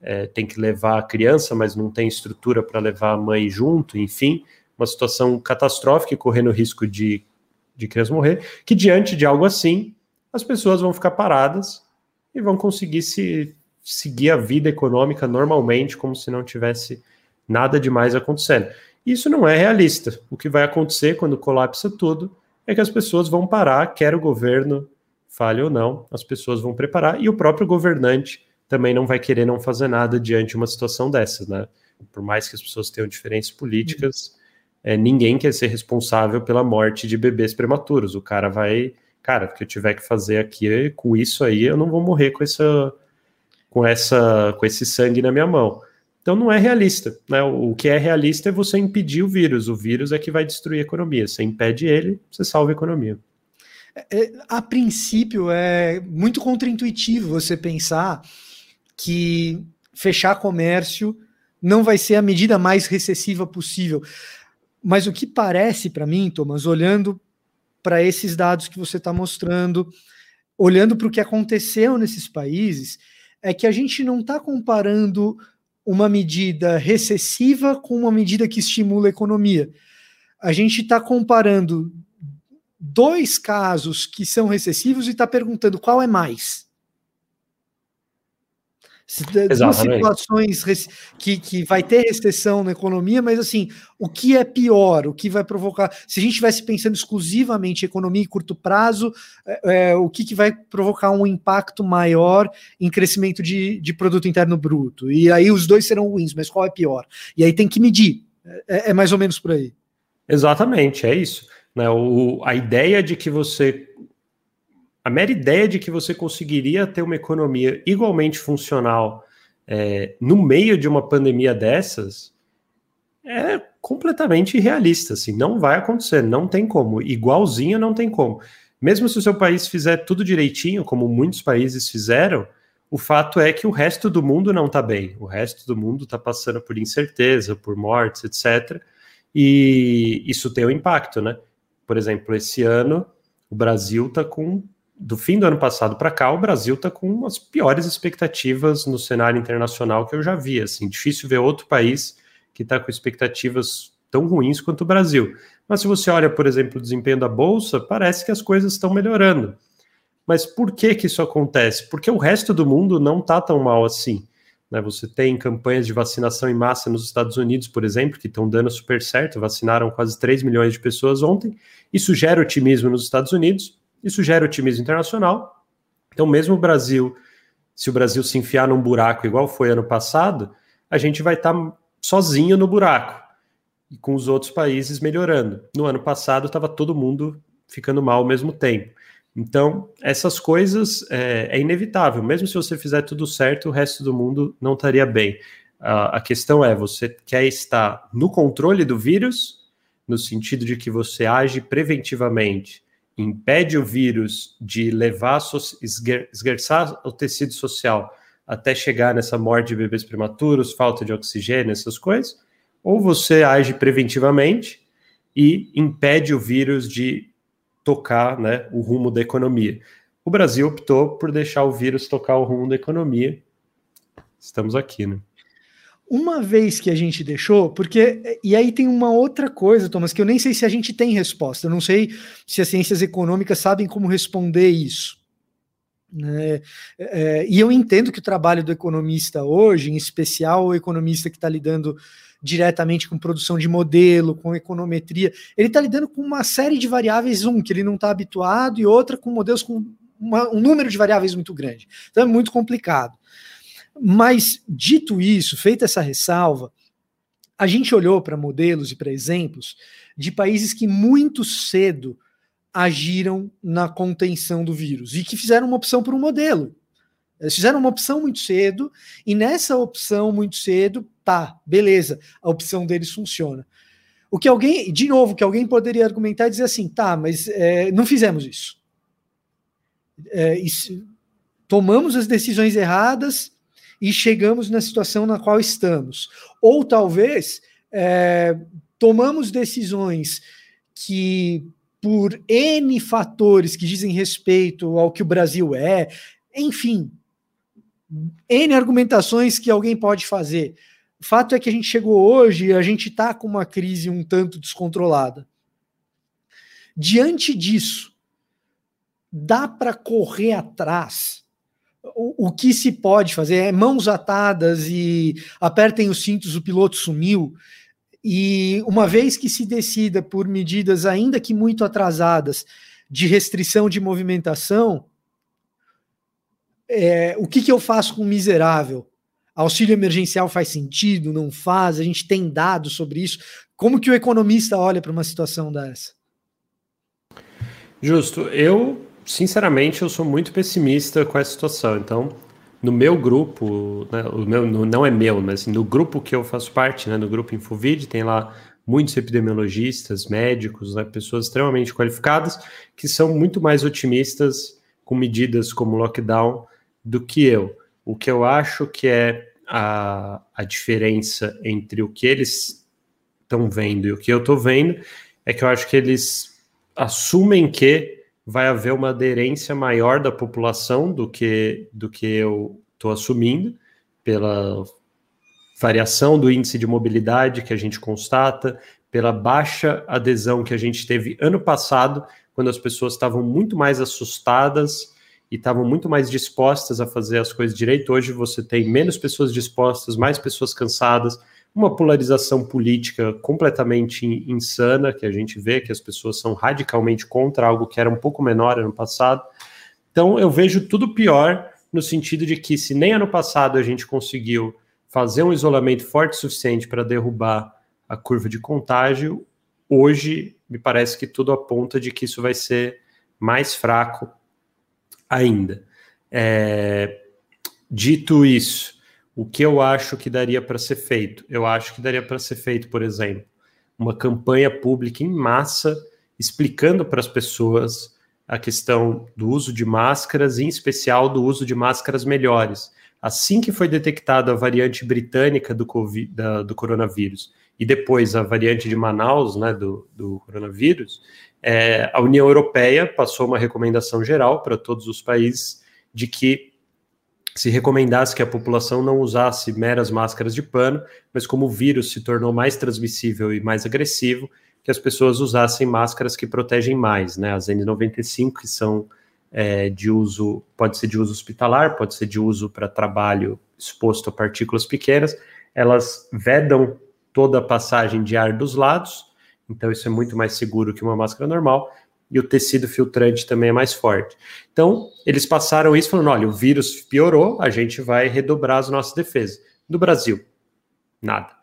é, tem que levar a criança, mas não tem estrutura para levar a mãe junto, enfim, uma situação catastrófica e correndo risco de, de criança morrer, que diante de algo assim, as pessoas vão ficar paradas e vão conseguir se seguir a vida econômica normalmente, como se não tivesse nada demais acontecendo. Isso não é realista. O que vai acontecer quando colapsa tudo é que as pessoas vão parar, quer o governo fale ou não, as pessoas vão preparar e o próprio governante também não vai querer não fazer nada diante de uma situação dessas, né? Por mais que as pessoas tenham diferenças políticas, é, ninguém quer ser responsável pela morte de bebês prematuros. O cara vai, cara, o que eu tiver que fazer aqui com isso aí, eu não vou morrer com essa, com essa, com esse sangue na minha mão. Então não é realista, né? O que é realista é você impedir o vírus. O vírus é que vai destruir a economia. Você impede ele, você salva a economia. É, é a princípio é muito contraintuitivo você pensar que fechar comércio não vai ser a medida mais recessiva possível. Mas o que parece para mim, Thomas, olhando para esses dados que você está mostrando, olhando para o que aconteceu nesses países, é que a gente não está comparando uma medida recessiva com uma medida que estimula a economia. A gente está comparando dois casos que são recessivos e está perguntando qual é mais. Duas situações que, que vai ter recessão na economia, mas assim, o que é pior, o que vai provocar. Se a gente estivesse pensando exclusivamente em economia em curto prazo, é, é, o que, que vai provocar um impacto maior em crescimento de, de produto interno bruto? E aí os dois serão ruins, mas qual é pior? E aí tem que medir. É, é mais ou menos por aí. Exatamente, é isso. Né? O, a ideia de que você a mera ideia de que você conseguiria ter uma economia igualmente funcional é, no meio de uma pandemia dessas é completamente irrealista. Assim, não vai acontecer, não tem como. Igualzinho não tem como. Mesmo se o seu país fizer tudo direitinho, como muitos países fizeram, o fato é que o resto do mundo não está bem. O resto do mundo está passando por incerteza, por mortes, etc. E isso tem um impacto, né? Por exemplo, esse ano o Brasil está com do fim do ano passado para cá, o Brasil está com as piores expectativas no cenário internacional que eu já vi. Assim, difícil ver outro país que está com expectativas tão ruins quanto o Brasil. Mas se você olha, por exemplo, o desempenho da bolsa, parece que as coisas estão melhorando. Mas por que que isso acontece? Porque o resto do mundo não está tão mal assim. Né? Você tem campanhas de vacinação em massa nos Estados Unidos, por exemplo, que estão dando super certo, vacinaram quase 3 milhões de pessoas ontem. Isso gera otimismo nos Estados Unidos, isso gera otimismo internacional. Então, mesmo o Brasil, se o Brasil se enfiar num buraco igual foi ano passado, a gente vai estar tá sozinho no buraco e com os outros países melhorando. No ano passado, estava todo mundo ficando mal ao mesmo tempo. Então, essas coisas é, é, inevitável. Mesmo se você fizer tudo certo, o resto do mundo não estaria bem. A, a questão é: você quer estar no controle do vírus, no sentido de que você age preventivamente, impede o vírus de levar, esguerçar o tecido social até chegar nessa morte de bebês prematuros, falta de oxigênio, essas coisas, ou você age preventivamente e impede o vírus de tocar né, o rumo da economia. O Brasil optou por deixar o vírus tocar o rumo da economia. Estamos aqui, né? Uma vez que a gente deixou, porque. E aí tem uma outra coisa, Thomas, que eu nem sei se a gente tem resposta. Eu não sei se as ciências econômicas sabem como responder isso. É, é, e eu entendo que o trabalho do economista hoje, em especial o economista que está lidando diretamente com produção de modelo, com econometria. Ele está lidando com uma série de variáveis, um, que ele não está habituado, e outra com modelos com uma, um número de variáveis muito grande. Então é muito complicado. Mas, dito isso, feita essa ressalva, a gente olhou para modelos e para exemplos de países que muito cedo agiram na contenção do vírus e que fizeram uma opção por um modelo. Eles fizeram uma opção muito cedo, e nessa opção muito cedo, tá, beleza, a opção deles funciona. O que alguém, de novo, que alguém poderia argumentar e dizer assim, tá, mas é, não fizemos isso. É, isso. Tomamos as decisões erradas e chegamos na situação na qual estamos. Ou talvez é, tomamos decisões que, por N fatores que dizem respeito ao que o Brasil é, enfim, N argumentações que alguém pode fazer. O fato é que a gente chegou hoje e a gente está com uma crise um tanto descontrolada. Diante disso, dá para correr atrás. O, o, que se pode fazer é mãos atadas e apertem os cintos, o piloto sumiu. E uma vez que se decida por medidas, ainda que muito atrasadas, de restrição de movimentação, é, o que, que eu faço com o miserável? Auxílio emergencial faz sentido? Não faz? A gente tem dados sobre isso? Como que o economista olha para uma situação dessa? Justo. Eu, sinceramente, eu sou muito pessimista com essa situação. Então, no meu grupo, né, o meu, não é meu, mas no grupo que eu faço parte, né, no grupo Infovid, tem lá muitos epidemiologistas, médicos, né, pessoas extremamente qualificadas, que são muito mais otimistas com medidas como lockdown do que eu. O que eu acho que é a, a diferença entre o que eles estão vendo e o que eu estou vendo é que eu acho que eles assumem que vai haver uma aderência maior da população do que, do que eu estou assumindo, pela variação do índice de mobilidade que a gente constata, pela baixa adesão que a gente teve ano passado, quando as pessoas estavam muito mais assustadas e estavam muito mais dispostas a fazer as coisas direito. Hoje você tem menos pessoas dispostas, mais pessoas cansadas, uma polarização política completamente insana, que a gente vê que as pessoas são radicalmente contra algo que era um pouco menor ano passado. Então eu vejo tudo pior no sentido de que se nem ano passado a gente conseguiu fazer um isolamento forte o suficiente para derrubar a curva de contágio, hoje me parece que tudo aponta de que isso vai ser mais fraco ainda. É, dito isso, o que eu acho que daria para ser feito? Eu acho que daria para ser feito, por exemplo, uma campanha pública em massa explicando para as pessoas a questão do uso de máscaras, em especial do uso de máscaras melhores. Assim que foi detectada a variante britânica do, COVID, da, do coronavírus e depois a variante de Manaus, né, do, do coronavírus, é, a União Europeia passou uma recomendação geral para todos os países de que se recomendasse que a população não usasse meras máscaras de pano, mas como o vírus se tornou mais transmissível e mais agressivo, que as pessoas usassem máscaras que protegem mais, né? As N95 que são é, de uso, pode ser de uso hospitalar, pode ser de uso para trabalho exposto a partículas pequenas, elas vedam toda a passagem de ar dos lados, então isso é muito mais seguro que uma máscara normal, e o tecido filtrante também é mais forte. Então, eles passaram isso falando: olha, o vírus piorou, a gente vai redobrar as nossas defesas. No Brasil, nada.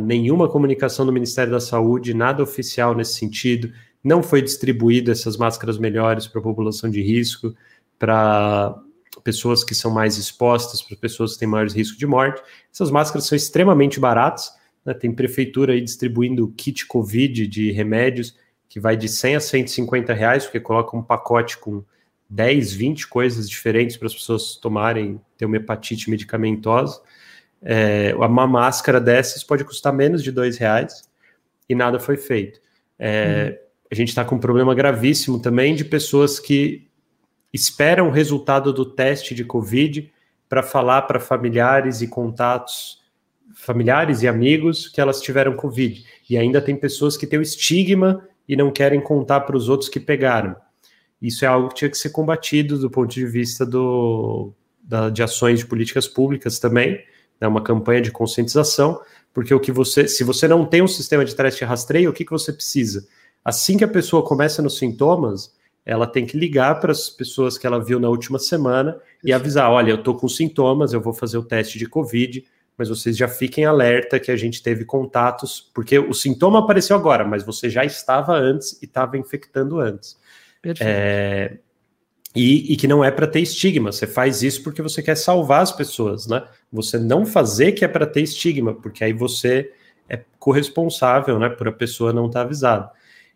Nenhuma comunicação do Ministério da Saúde, nada oficial nesse sentido. Não foi distribuído essas máscaras melhores para a população de risco, para pessoas que são mais expostas, para pessoas que têm maiores risco de morte. Essas máscaras são extremamente baratas. Né? Tem prefeitura aí distribuindo kit Covid de remédios que vai de 100 a 150 reais, porque coloca um pacote com 10, 20 coisas diferentes para as pessoas tomarem, ter uma hepatite medicamentosa. É, uma máscara dessas pode custar menos de dois reais e nada foi feito. É, uhum. A gente está com um problema gravíssimo também de pessoas que esperam o resultado do teste de Covid para falar para familiares e contatos, familiares e amigos que elas tiveram Covid. E ainda tem pessoas que têm o estigma e não querem contar para os outros que pegaram. Isso é algo que tinha que ser combatido do ponto de vista do, da, de ações de políticas públicas também, né, uma campanha de conscientização, porque o que você, se você não tem um sistema de teste e rastreio, o que, que você precisa? Assim que a pessoa começa nos sintomas, ela tem que ligar para as pessoas que ela viu na última semana e avisar: olha, eu estou com sintomas, eu vou fazer o teste de Covid, mas vocês já fiquem alerta que a gente teve contatos, porque o sintoma apareceu agora, mas você já estava antes e estava infectando antes. Perfeito. É, e, e, que não é para ter estigma, você faz isso porque você quer salvar as pessoas, né? Você não fazer que é para ter estigma, porque aí você é corresponsável, né, por a pessoa não estar tá avisada.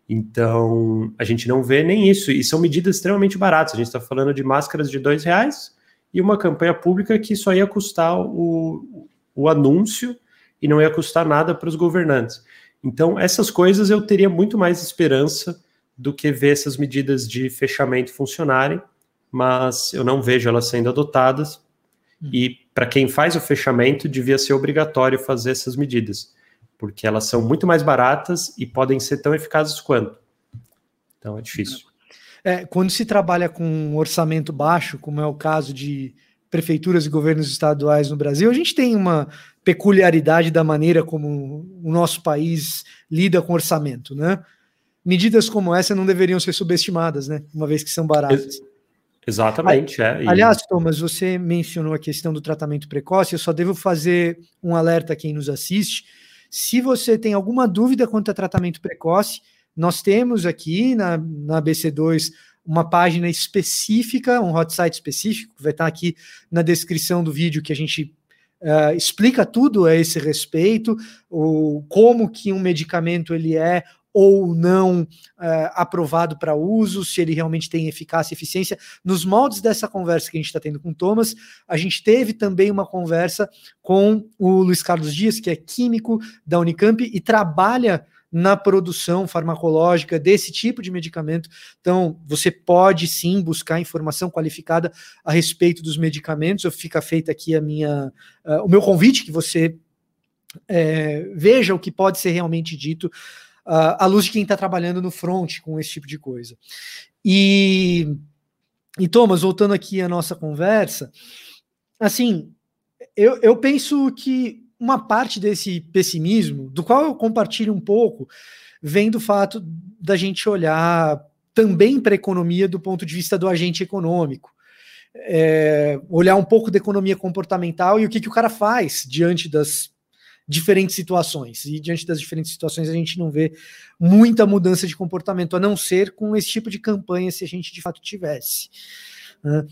Então, a gente não vê nem isso, e são medidas extremamente baratas. A gente está falando de máscaras de dois reais e uma campanha pública que só ia custar o, o anúncio e não ia custar nada para os governantes. Então, essas coisas eu teria muito mais esperança do que ver essas medidas de fechamento funcionarem, mas eu não vejo elas sendo adotadas. Hum. E para quem faz o fechamento, devia ser obrigatório fazer essas medidas, porque elas são muito mais baratas e podem ser tão eficazes quanto. Então é difícil. É, quando se trabalha com um orçamento baixo, como é o caso de prefeituras e governos estaduais no Brasil, a gente tem uma peculiaridade da maneira como o nosso país lida com orçamento, né? Medidas como essa não deveriam ser subestimadas, né? Uma vez que são baratas. Exatamente, é. E... Aliás, Thomas, você mencionou a questão do tratamento precoce, eu só devo fazer um alerta a quem nos assiste. Se você tem alguma dúvida quanto a tratamento precoce, nós temos aqui na, na BC2 uma página específica, um hot site específico, que vai estar aqui na descrição do vídeo que a gente uh, explica tudo a esse respeito, o, como que um medicamento ele é ou não uh, aprovado para uso, se ele realmente tem eficácia e eficiência. Nos moldes dessa conversa que a gente está tendo com o Thomas, a gente teve também uma conversa com o Luiz Carlos Dias, que é químico da Unicamp e trabalha na produção farmacológica desse tipo de medicamento. Então, você pode sim buscar informação qualificada a respeito dos medicamentos. Eu fica feita aqui a minha, uh, o meu convite que você é, veja o que pode ser realmente dito uh, à luz de quem está trabalhando no front com esse tipo de coisa. E, e Thomas, voltando aqui à nossa conversa, assim, eu, eu penso que uma parte desse pessimismo, do qual eu compartilho um pouco, vem do fato da gente olhar também para a economia do ponto de vista do agente econômico. É, olhar um pouco da economia comportamental e o que, que o cara faz diante das diferentes situações. E diante das diferentes situações a gente não vê muita mudança de comportamento, a não ser com esse tipo de campanha, se a gente de fato tivesse. Né?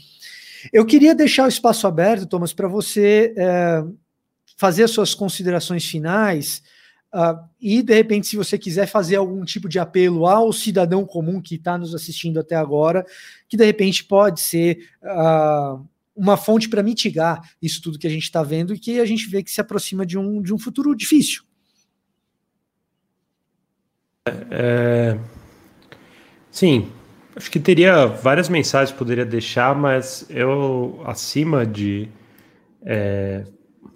Eu queria deixar o espaço aberto, Thomas, para você é, fazer as suas considerações finais uh, e, de repente, se você quiser fazer algum tipo de apelo ao cidadão comum que está nos assistindo até agora, que de repente pode ser uh, uma fonte para mitigar isso tudo que a gente está vendo e que a gente vê que se aproxima de um, de um futuro difícil. É, sim, Acho que teria várias mensagens que poderia deixar, mas eu, acima de é,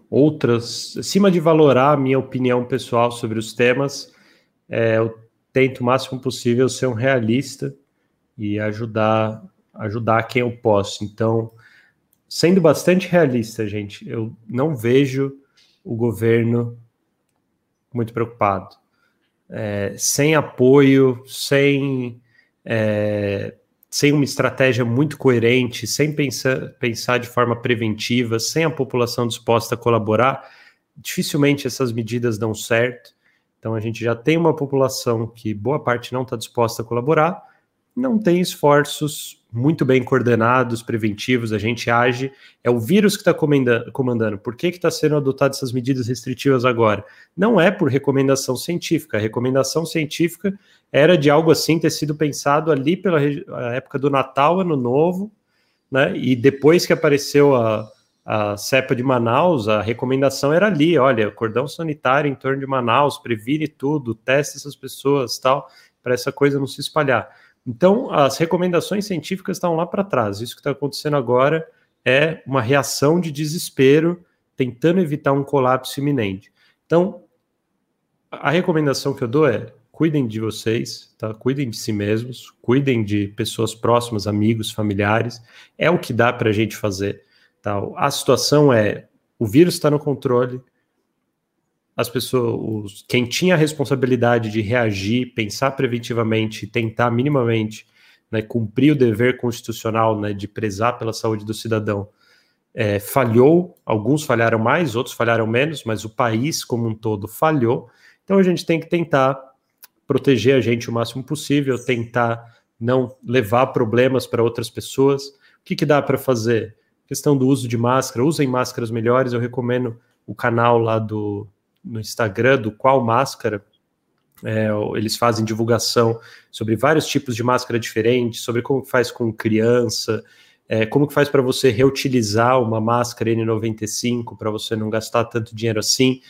outras, acima de valorar a minha opinião pessoal sobre os temas, é, eu tento o máximo possível ser um realista e ajudar, ajudar quem eu posso. Então, sendo bastante realista, gente, eu não vejo o governo muito preocupado. É, sem apoio, sem, é, sem uma estratégia muito coerente, sem pensar, pensar de forma preventiva, sem a população disposta a colaborar, dificilmente essas medidas dão certo. Então a gente já tem uma população que boa parte não está disposta a colaborar, não tem esforços muito bem coordenados, preventivos, a gente age. É o vírus que está comandando. Por que está sendo adotadas essas medidas restritivas agora? Não é por recomendação científica. A recomendação científica era de algo assim ter sido pensado ali pela época do Natal, Ano Novo, né? E depois que apareceu a, a cepa de Manaus, a recomendação era ali: olha, cordão sanitário em torno de Manaus, previne tudo, teste essas pessoas, tal, para essa coisa não se espalhar. Então, as recomendações científicas estão lá para trás. Isso que está acontecendo agora é uma reação de desespero, tentando evitar um colapso iminente. Então, a recomendação que eu dou é: cuidem de vocês, tá? cuidem de si mesmos, cuidem de pessoas próximas, amigos, familiares. É o que dá para a gente fazer. Tá? A situação é: o vírus está no controle, as pessoas, quem tinha a responsabilidade de reagir, pensar preventivamente, tentar minimamente né, cumprir o dever constitucional né, de prezar pela saúde do cidadão, é, falhou. Alguns falharam mais, outros falharam menos, mas o país como um todo falhou. Então a gente tem que tentar proteger a gente o máximo possível, tentar não levar problemas para outras pessoas. O que, que dá para fazer? Questão do uso de máscara, usem máscaras melhores. Eu recomendo o canal lá do no Instagram do Qual Máscara. É, eles fazem divulgação sobre vários tipos de máscara diferentes, sobre como faz com criança, é, como que faz para você reutilizar uma máscara N95 para você não gastar tanto dinheiro assim.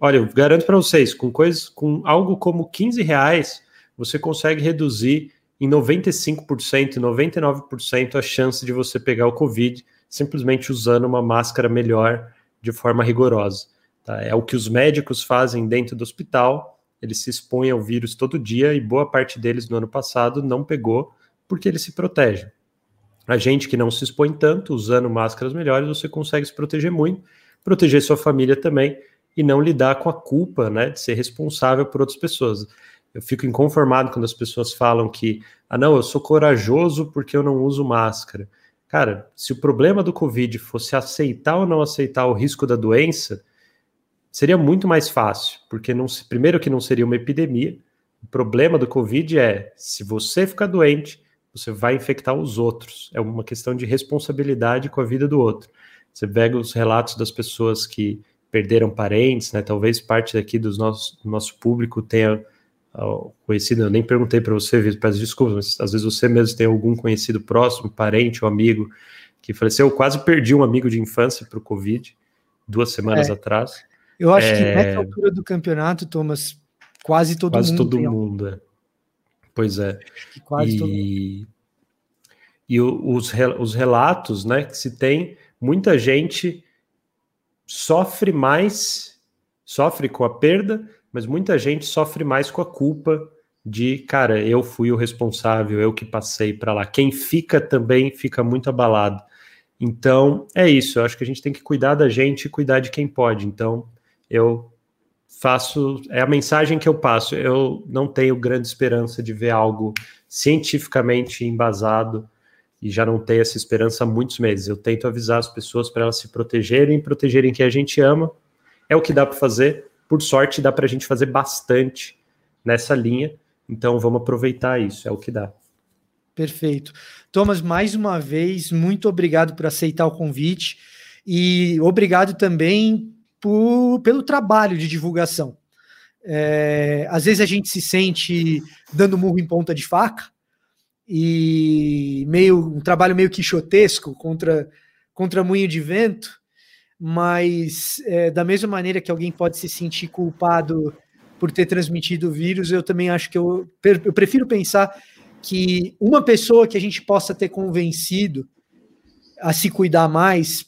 Olha, eu garanto para vocês, com coisas, com algo como 15 reais, você consegue reduzir em 95%, 99% a chance de você pegar o Covid simplesmente usando uma máscara melhor de forma rigorosa. Tá? É o que os médicos fazem dentro do hospital, eles se expõem ao vírus todo dia e boa parte deles no ano passado não pegou porque eles se protegem. A gente que não se expõe tanto, usando máscaras melhores, você consegue se proteger muito, proteger sua família também e não lidar com a culpa né, de ser responsável por outras pessoas. Eu fico inconformado quando as pessoas falam que, ah, não, eu sou corajoso porque eu não uso máscara. Cara, se o problema do Covid fosse aceitar ou não aceitar o risco da doença, seria muito mais fácil, porque não, primeiro que não seria uma epidemia. O problema do Covid é se você ficar doente, você vai infectar os outros. É uma questão de responsabilidade com a vida do outro. Você pega os relatos das pessoas que perderam parentes, né? Talvez parte daqui dos nossos, do nosso público tenha uh, conhecido. Eu nem perguntei para você, peço desculpas, mas às vezes você mesmo tem algum conhecido próximo, parente ou amigo que faleceu. Eu quase perdi um amigo de infância para o Covid duas semanas é. atrás. Eu acho é... que nessa altura do campeonato, Thomas, quase todo quase mundo. Quase todo mundo, é. Pois é. quase e... todo mundo. E os, os relatos, né, que se tem, muita gente sofre mais, sofre com a perda, mas muita gente sofre mais com a culpa de, cara, eu fui o responsável, eu que passei para lá. Quem fica também fica muito abalado. Então, é isso. Eu acho que a gente tem que cuidar da gente e cuidar de quem pode. Então, eu faço, é a mensagem que eu passo. Eu não tenho grande esperança de ver algo cientificamente embasado e já não tenho essa esperança há muitos meses. Eu tento avisar as pessoas para elas se protegerem, protegerem quem a gente ama. É o que dá para fazer. Por sorte, dá para a gente fazer bastante nessa linha. Então, vamos aproveitar isso. É o que dá. Perfeito. Thomas, mais uma vez, muito obrigado por aceitar o convite e obrigado também por, pelo trabalho de divulgação. É, às vezes a gente se sente dando murro em ponta de faca e meio um trabalho meio quixotesco contra contra moinho de vento, mas é, da mesma maneira que alguém pode se sentir culpado por ter transmitido o vírus, eu também acho que eu, eu prefiro pensar que uma pessoa que a gente possa ter convencido a se cuidar mais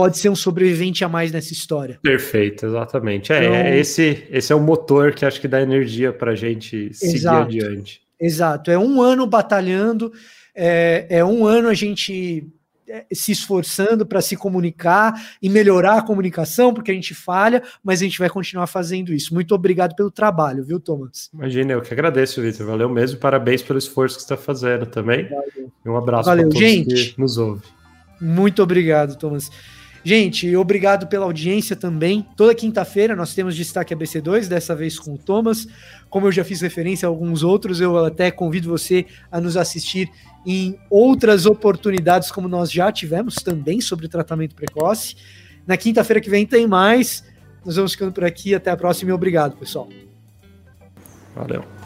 pode ser um sobrevivente a mais nessa história. Perfeito, exatamente. É, então, é esse, esse é o motor que acho que dá energia para a gente seguir adiante. Exato. É um ano batalhando, é, é um ano a gente é, se esforçando para se comunicar e melhorar a comunicação, porque a gente falha, mas a gente vai continuar fazendo isso. Muito obrigado pelo trabalho, viu, Thomas? Imagina, eu que agradeço, Vitor. Valeu mesmo, parabéns pelo esforço que você está fazendo também. Valeu. E um abraço para todos gente. que nos ouve. Muito obrigado, Thomas. Gente, obrigado pela audiência também. Toda quinta-feira nós temos destaque ABC2, dessa vez com o Thomas. Como eu já fiz referência a alguns outros, eu até convido você a nos assistir em outras oportunidades, como nós já tivemos também sobre tratamento precoce. Na quinta-feira que vem tem mais. Nós vamos ficando por aqui. Até a próxima e obrigado, pessoal. Valeu.